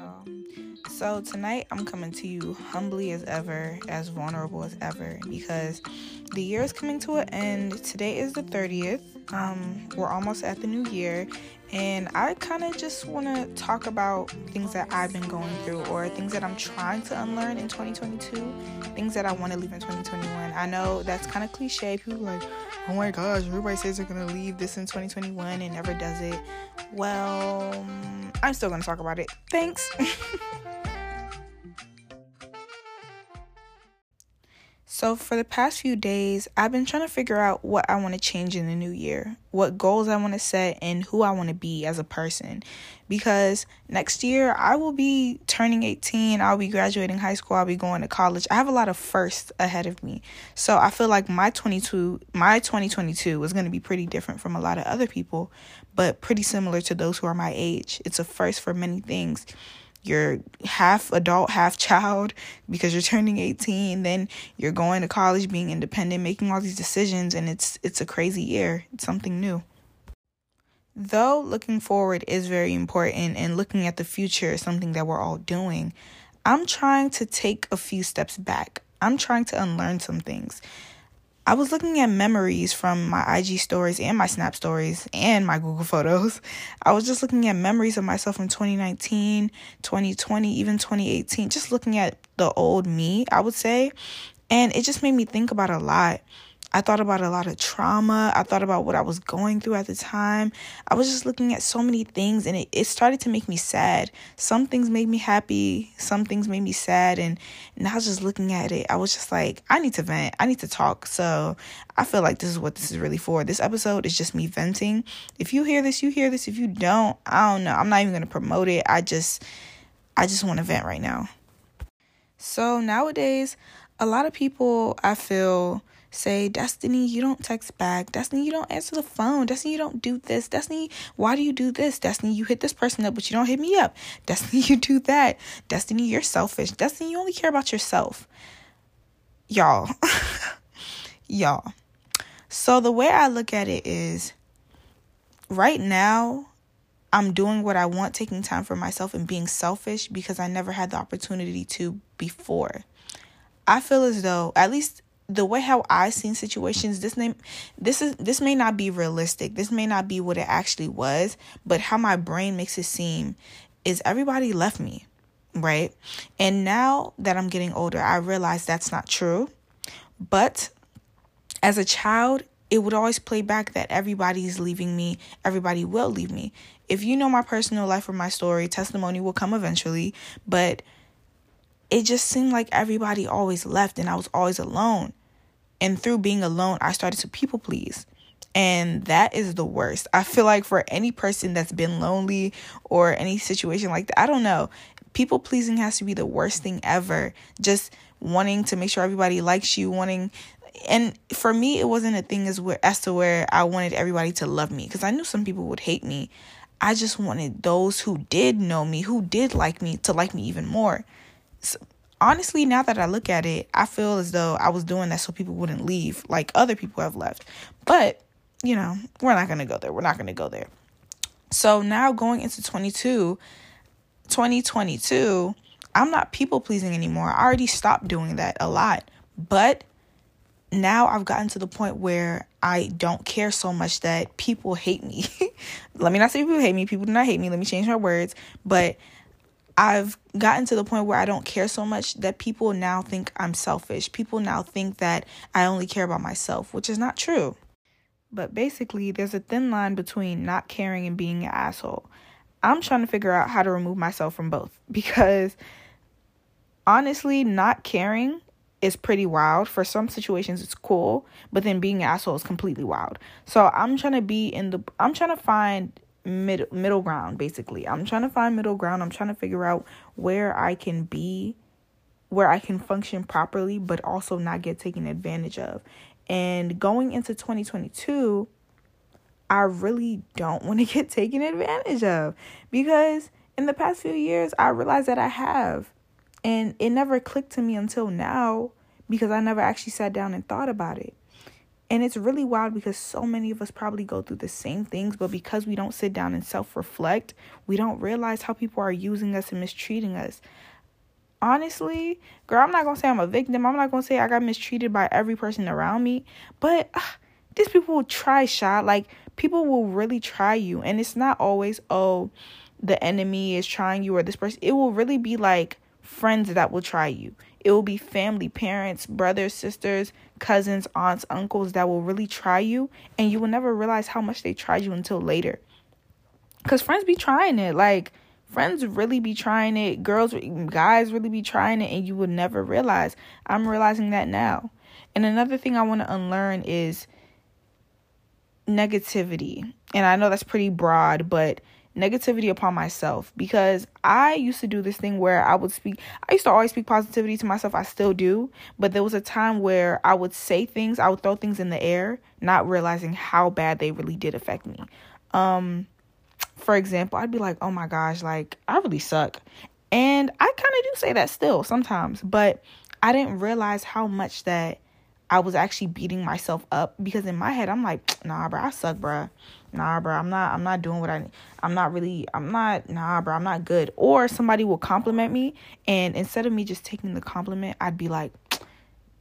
y'all. So, tonight I'm coming to you humbly as ever, as vulnerable as ever, because the year is coming to an end. Today is the 30th. Um, we're almost at the new year, and I kind of just want to talk about things that I've been going through or things that I'm trying to unlearn in 2022, things that I want to leave in 2021. I know that's kind of cliche. People like, oh my gosh, everybody says they're going to leave this in 2021 and never does it. Well, I'm still going to talk about it. Thanks. So, for the past few days, I've been trying to figure out what I want to change in the new year, what goals I want to set, and who I want to be as a person. Because next year, I will be turning 18, I'll be graduating high school, I'll be going to college. I have a lot of firsts ahead of me. So, I feel like my 22, my 2022 is going to be pretty different from a lot of other people, but pretty similar to those who are my age. It's a first for many things you're half adult, half child because you're turning 18, then you're going to college, being independent, making all these decisions and it's it's a crazy year. It's something new. Though looking forward is very important and looking at the future is something that we're all doing, I'm trying to take a few steps back. I'm trying to unlearn some things. I was looking at memories from my IG stories and my Snap stories and my Google Photos. I was just looking at memories of myself from 2019, 2020, even 2018, just looking at the old me, I would say. And it just made me think about a lot. I thought about a lot of trauma. I thought about what I was going through at the time. I was just looking at so many things and it, it started to make me sad. Some things made me happy, some things made me sad. And, and I was just looking at it. I was just like, I need to vent, I need to talk. So I feel like this is what this is really for. This episode is just me venting. If you hear this, you hear this. If you don't, I don't know. I'm not even going to promote it. I just, I just want to vent right now. So nowadays, a lot of people I feel say, Destiny, you don't text back. Destiny, you don't answer the phone. Destiny, you don't do this. Destiny, why do you do this? Destiny, you hit this person up, but you don't hit me up. Destiny, you do that. Destiny, you're selfish. Destiny, you only care about yourself. Y'all. Y'all. So the way I look at it is right now, I'm doing what I want, taking time for myself and being selfish because I never had the opportunity to before. I feel as though, at least the way how I seen situations, this name this is this may not be realistic. This may not be what it actually was, but how my brain makes it seem is everybody left me, right? And now that I'm getting older, I realize that's not true. But as a child, it would always play back that everybody's leaving me, everybody will leave me. If you know my personal life or my story, testimony will come eventually, but it just seemed like everybody always left and I was always alone. And through being alone, I started to people please. And that is the worst. I feel like for any person that's been lonely or any situation like that, I don't know. People pleasing has to be the worst thing ever. Just wanting to make sure everybody likes you, wanting and for me it wasn't a thing as where as to where I wanted everybody to love me because I knew some people would hate me. I just wanted those who did know me, who did like me, to like me even more. So, honestly, now that I look at it, I feel as though I was doing that so people wouldn't leave like other people have left. But, you know, we're not going to go there. We're not going to go there. So now going into 22, 2022, I'm not people pleasing anymore. I already stopped doing that a lot. But now I've gotten to the point where I don't care so much that people hate me. Let me not say people hate me. People do not hate me. Let me change my words. But I've gotten to the point where I don't care so much that people now think I'm selfish. People now think that I only care about myself, which is not true. But basically, there's a thin line between not caring and being an asshole. I'm trying to figure out how to remove myself from both because honestly, not caring is pretty wild. For some situations, it's cool, but then being an asshole is completely wild. So I'm trying to be in the, I'm trying to find mid middle ground basically. I'm trying to find middle ground. I'm trying to figure out where I can be where I can function properly but also not get taken advantage of. And going into 2022, I really don't want to get taken advantage of because in the past few years I realized that I have. And it never clicked to me until now because I never actually sat down and thought about it. And it's really wild because so many of us probably go through the same things, but because we don't sit down and self reflect, we don't realize how people are using us and mistreating us. Honestly, girl, I'm not gonna say I'm a victim. I'm not gonna say I got mistreated by every person around me, but uh, these people will try shot. Like, people will really try you, and it's not always, oh, the enemy is trying you or this person. It will really be like friends that will try you. It will be family, parents, brothers, sisters, cousins, aunts, uncles that will really try you, and you will never realize how much they tried you until later. Because friends be trying it. Like, friends really be trying it. Girls, guys really be trying it, and you would never realize. I'm realizing that now. And another thing I want to unlearn is negativity. And I know that's pretty broad, but negativity upon myself because I used to do this thing where I would speak I used to always speak positivity to myself. I still do, but there was a time where I would say things, I would throw things in the air, not realizing how bad they really did affect me. Um for example, I'd be like, "Oh my gosh, like I really suck." And I kind of do say that still sometimes, but I didn't realize how much that I was actually beating myself up because in my head I'm like, "Nah, bro, I suck, bro." nah bro i'm not i'm not doing what i i'm not really i'm not nah bro i'm not good. Or somebody will compliment me and instead of me just taking the compliment i'd be like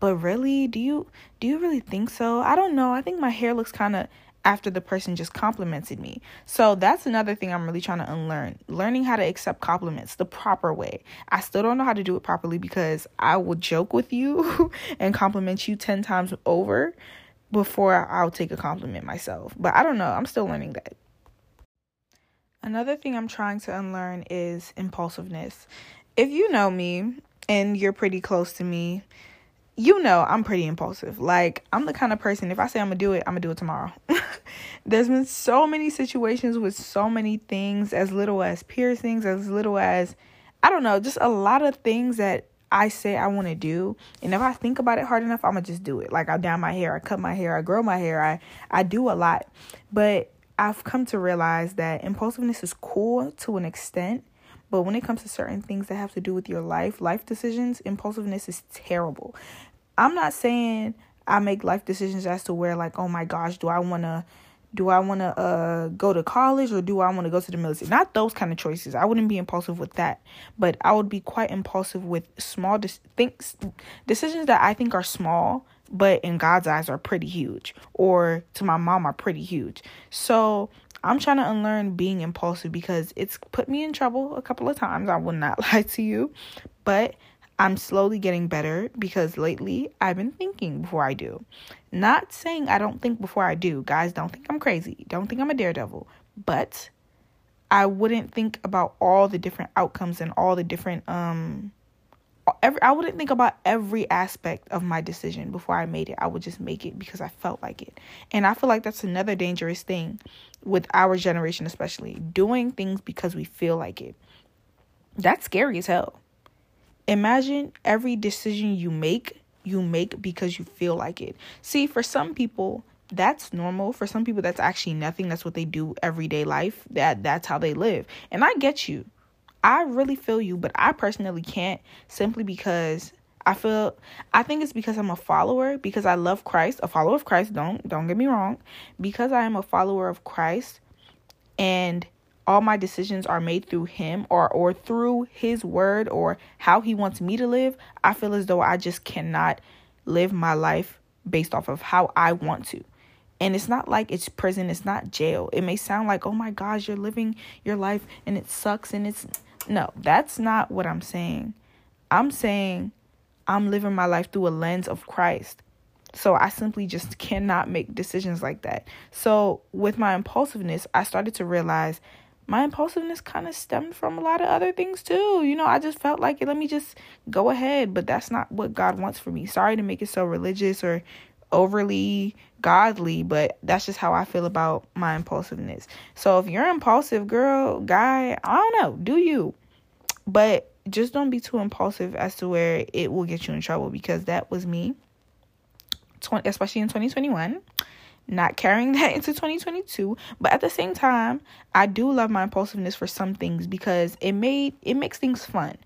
but really? Do you do you really think so? I don't know. I think my hair looks kind of after the person just complimented me. So that's another thing I'm really trying to unlearn. Learning how to accept compliments the proper way. I still don't know how to do it properly because I will joke with you and compliment you 10 times over before I'll take a compliment myself. But I don't know. I'm still learning that. Another thing I'm trying to unlearn is impulsiveness. If you know me and you're pretty close to me, you know I'm pretty impulsive. Like, I'm the kind of person, if I say I'm gonna do it, I'm gonna do it tomorrow. There's been so many situations with so many things, as little as piercings, as little as, I don't know, just a lot of things that I say I want to do, and if I think about it hard enough, I'm gonna just do it. Like I dye my hair, I cut my hair, I grow my hair, I I do a lot. But I've come to realize that impulsiveness is cool to an extent, but when it comes to certain things that have to do with your life, life decisions, impulsiveness is terrible. I'm not saying I make life decisions as to where like, oh my gosh, do I want to do I want to uh, go to college or do I want to go to the military? Not those kind of choices. I wouldn't be impulsive with that, but I would be quite impulsive with small dis- things, decisions that I think are small, but in God's eyes are pretty huge, or to my mom are pretty huge. So I'm trying to unlearn being impulsive because it's put me in trouble a couple of times. I will not lie to you, but I'm slowly getting better because lately I've been thinking before I do. Not saying I don't think before I do. Guys, don't think I'm crazy. Don't think I'm a daredevil. But I wouldn't think about all the different outcomes and all the different um every I wouldn't think about every aspect of my decision before I made it. I would just make it because I felt like it. And I feel like that's another dangerous thing with our generation especially, doing things because we feel like it. That's scary as hell. Imagine every decision you make, you make because you feel like it. See, for some people, that's normal. For some people, that's actually nothing. That's what they do everyday life. That that's how they live. And I get you. I really feel you, but I personally can't simply because I feel I think it's because I'm a follower because I love Christ, a follower of Christ, don't don't get me wrong. Because I am a follower of Christ and all my decisions are made through him or or through his word or how he wants me to live, I feel as though I just cannot live my life based off of how I want to. And it's not like it's prison, it's not jail. It may sound like, "Oh my gosh, you're living your life and it sucks and it's no, that's not what I'm saying. I'm saying I'm living my life through a lens of Christ. So I simply just cannot make decisions like that. So with my impulsiveness, I started to realize my impulsiveness kind of stemmed from a lot of other things too. You know, I just felt like it. let me just go ahead, but that's not what God wants for me. Sorry to make it so religious or overly godly, but that's just how I feel about my impulsiveness. So if you're impulsive, girl, guy, I don't know, do you? But just don't be too impulsive as to where it will get you in trouble because that was me, 20, especially in 2021 not carrying that into 2022 but at the same time i do love my impulsiveness for some things because it made it makes things fun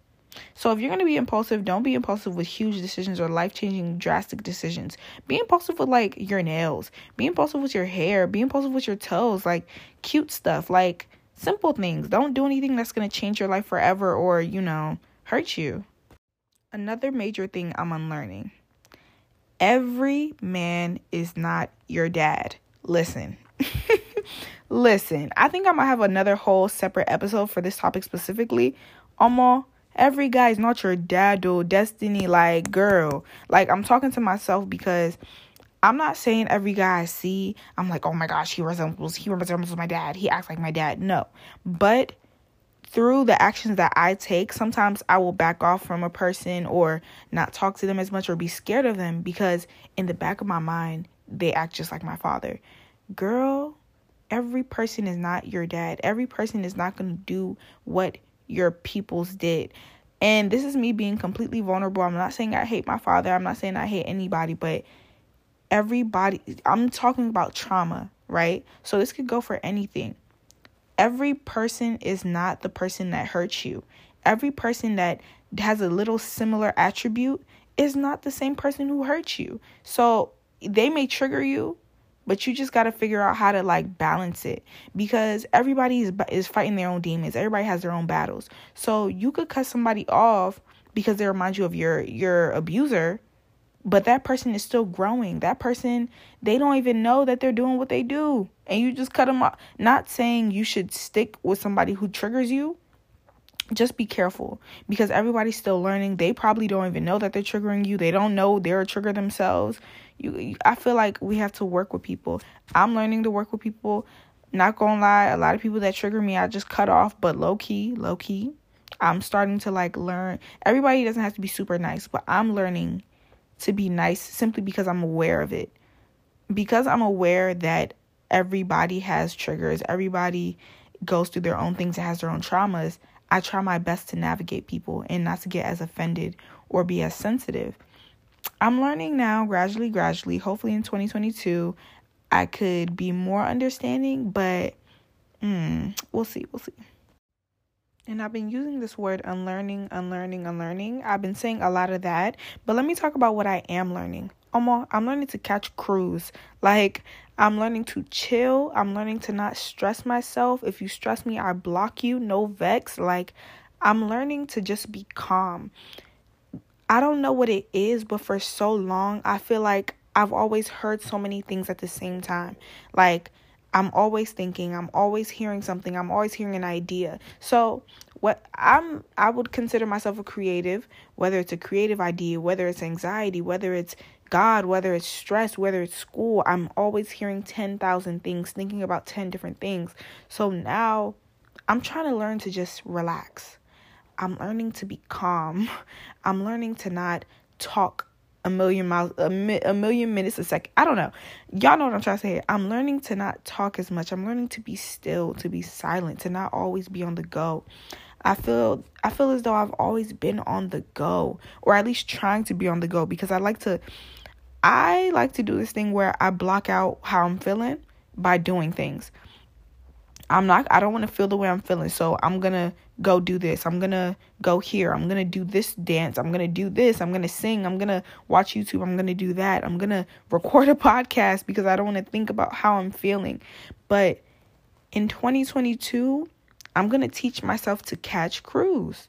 So if you're going to be impulsive, don't be impulsive with huge decisions or life-changing drastic decisions. Be impulsive with like your nails. Be impulsive with your hair. Be impulsive with your toes, like cute stuff, like simple things. Don't do anything that's going to change your life forever or, you know, hurt you. Another major thing I'm unlearning. Every man is not your dad. Listen. Listen, I think I might have another whole separate episode for this topic specifically. Almost every guy is not your dad or destiny like girl. Like I'm talking to myself because I'm not saying every guy I see, I'm like, oh my gosh, he resembles he resembles my dad. He acts like my dad. No. But through the actions that I take, sometimes I will back off from a person or not talk to them as much or be scared of them because in the back of my mind, they act just like my father. Girl, every person is not your dad. Every person is not going to do what your peoples did. And this is me being completely vulnerable. I'm not saying I hate my father. I'm not saying I hate anybody, but everybody, I'm talking about trauma, right? So this could go for anything. Every person is not the person that hurts you. Every person that has a little similar attribute is not the same person who hurts you. So they may trigger you, but you just got to figure out how to like balance it because everybody is, is fighting their own demons everybody has their own battles so you could cut somebody off because they remind you of your your abuser but that person is still growing that person they don't even know that they're doing what they do and you just cut them off not saying you should stick with somebody who triggers you just be careful because everybody's still learning. They probably don't even know that they're triggering you. They don't know they're a trigger themselves. You, you, I feel like we have to work with people. I'm learning to work with people. Not gonna lie, a lot of people that trigger me, I just cut off. But low key, low key, I'm starting to like learn. Everybody doesn't have to be super nice, but I'm learning to be nice simply because I'm aware of it. Because I'm aware that everybody has triggers. Everybody goes through their own things and has their own traumas. I try my best to navigate people and not to get as offended or be as sensitive. I'm learning now, gradually, gradually. Hopefully, in 2022, I could be more understanding, but mm, we'll see. We'll see. And I've been using this word unlearning, unlearning, unlearning. I've been saying a lot of that, but let me talk about what I am learning. Almost, I'm learning to catch cruise. Like, I'm learning to chill. I'm learning to not stress myself. If you stress me, I block you. No vex. Like, I'm learning to just be calm. I don't know what it is, but for so long, I feel like I've always heard so many things at the same time. Like, I'm always thinking, I'm always hearing something, I'm always hearing an idea. So, what I'm I would consider myself a creative, whether it's a creative idea, whether it's anxiety, whether it's God, whether it's stress, whether it's school, I'm always hearing 10,000 things, thinking about 10 different things. So now I'm trying to learn to just relax. I'm learning to be calm. I'm learning to not talk a million miles a, mi- a million minutes a second. I don't know. Y'all know what I'm trying to say. I'm learning to not talk as much. I'm learning to be still, to be silent, to not always be on the go. I feel I feel as though I've always been on the go or at least trying to be on the go because I like to I like to do this thing where I block out how I'm feeling by doing things. I'm not I don't want to feel the way I'm feeling. So I'm going to go do this. I'm going to go here. I'm going to do this dance. I'm going to do this. I'm going to sing. I'm going to watch YouTube. I'm going to do that. I'm going to record a podcast because I don't want to think about how I'm feeling. But in 2022, I'm going to teach myself to catch cruise.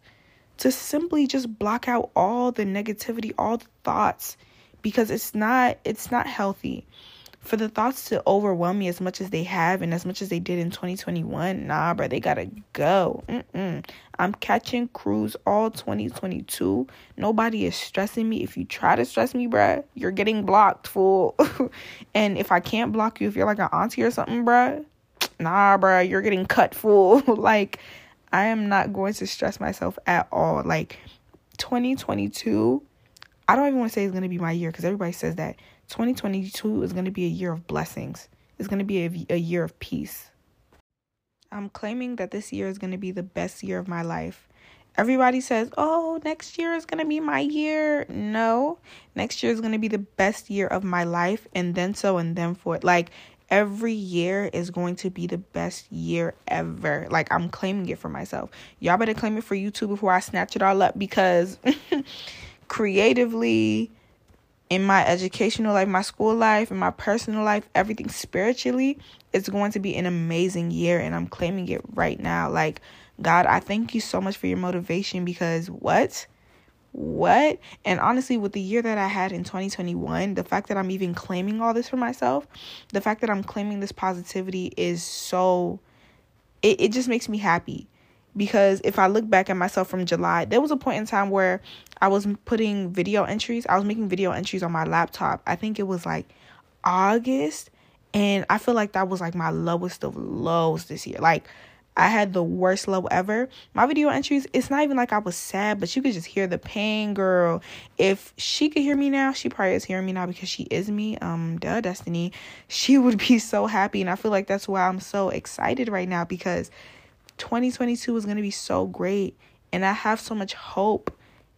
To simply just block out all the negativity, all the thoughts because it's not it's not healthy for the thoughts to overwhelm me as much as they have and as much as they did in 2021 nah bro they gotta go. Mm-mm. i'm catching cruise all 2022 nobody is stressing me. If you try to stress me bruh you're getting blocked fool. And if i can't block you if you're like an auntie or something bruh nah bruh you're getting cut fool. Like i am not going to stress myself at all. Like 2022 I don't even want to say it's to be my year because everybody says that 2022 is going to be a year of blessings. It's going to be a, a year of peace. I'm claiming that this year is going to be the best year of my life. Everybody says, oh, next year is going to be my year. No, next year is going to be the best year of my life, and then so and then for it. Like, every year is going to be the best year ever. Like I'm claiming it for myself. Y'all better claim it for you too before I snatch it all up because creatively in my educational life, my school life, and my personal life, everything spiritually, it's going to be an amazing year and I'm claiming it right now. Like God, I thank you so much for your motivation because what? what? And honestly, with the year that I had in 2021, the fact that I'm even claiming all this for myself, the fact that I'm claiming this positivity is so, it, it just makes me happy. Because if I look back at myself from July, there was a point in time where I was putting video entries, I was making video entries on my laptop. I think it was like August. And I feel like that was like my lowest of lows this year. Like, I had the worst low ever. My video entries, it's not even like I was sad, but you could just hear the pain, girl. If she could hear me now, she probably is hearing me now because she is me. Um, duh, Destiny. She would be so happy. And I feel like that's why I'm so excited right now because 2022 is going to be so great. And I have so much hope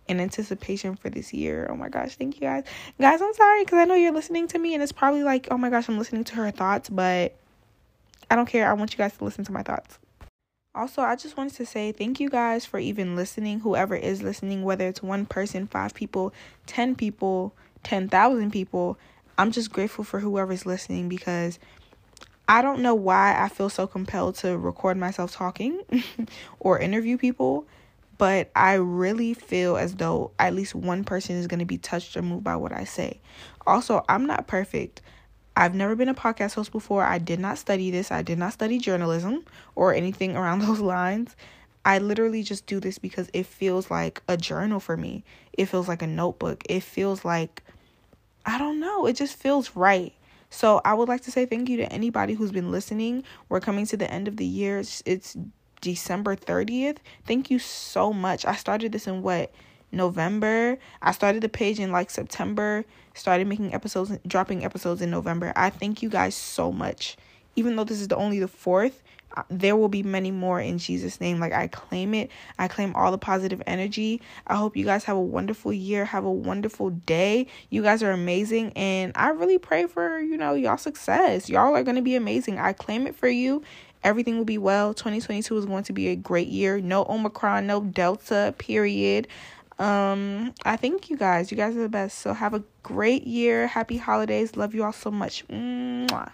and anticipation for this year. Oh my gosh, thank you guys. Guys, I'm sorry because I know you're listening to me and it's probably like, oh my gosh, I'm listening to her thoughts, but I don't care. I want you guys to listen to my thoughts. Also, I just wanted to say thank you guys for even listening, whoever is listening, whether it's one person, five people, 10 people, 10,000 people. I'm just grateful for whoever's listening because I don't know why I feel so compelled to record myself talking or interview people, but I really feel as though at least one person is going to be touched or moved by what I say. Also, I'm not perfect. I've never been a podcast host before. I did not study this. I did not study journalism or anything around those lines. I literally just do this because it feels like a journal for me. It feels like a notebook. It feels like, I don't know, it just feels right. So I would like to say thank you to anybody who's been listening. We're coming to the end of the year. It's, it's December 30th. Thank you so much. I started this in what? November. I started the page in like September, started making episodes, dropping episodes in November. I thank you guys so much. Even though this is the only the fourth, there will be many more in Jesus' name. Like I claim it. I claim all the positive energy. I hope you guys have a wonderful year. Have a wonderful day. You guys are amazing. And I really pray for, you know, y'all success. Y'all are gonna be amazing. I claim it for you. Everything will be well. 2022 is going to be a great year. No Omicron, no Delta, period. Um, I thank you guys. You guys are the best. So have a great year. Happy holidays. Love you all so much. Mwah.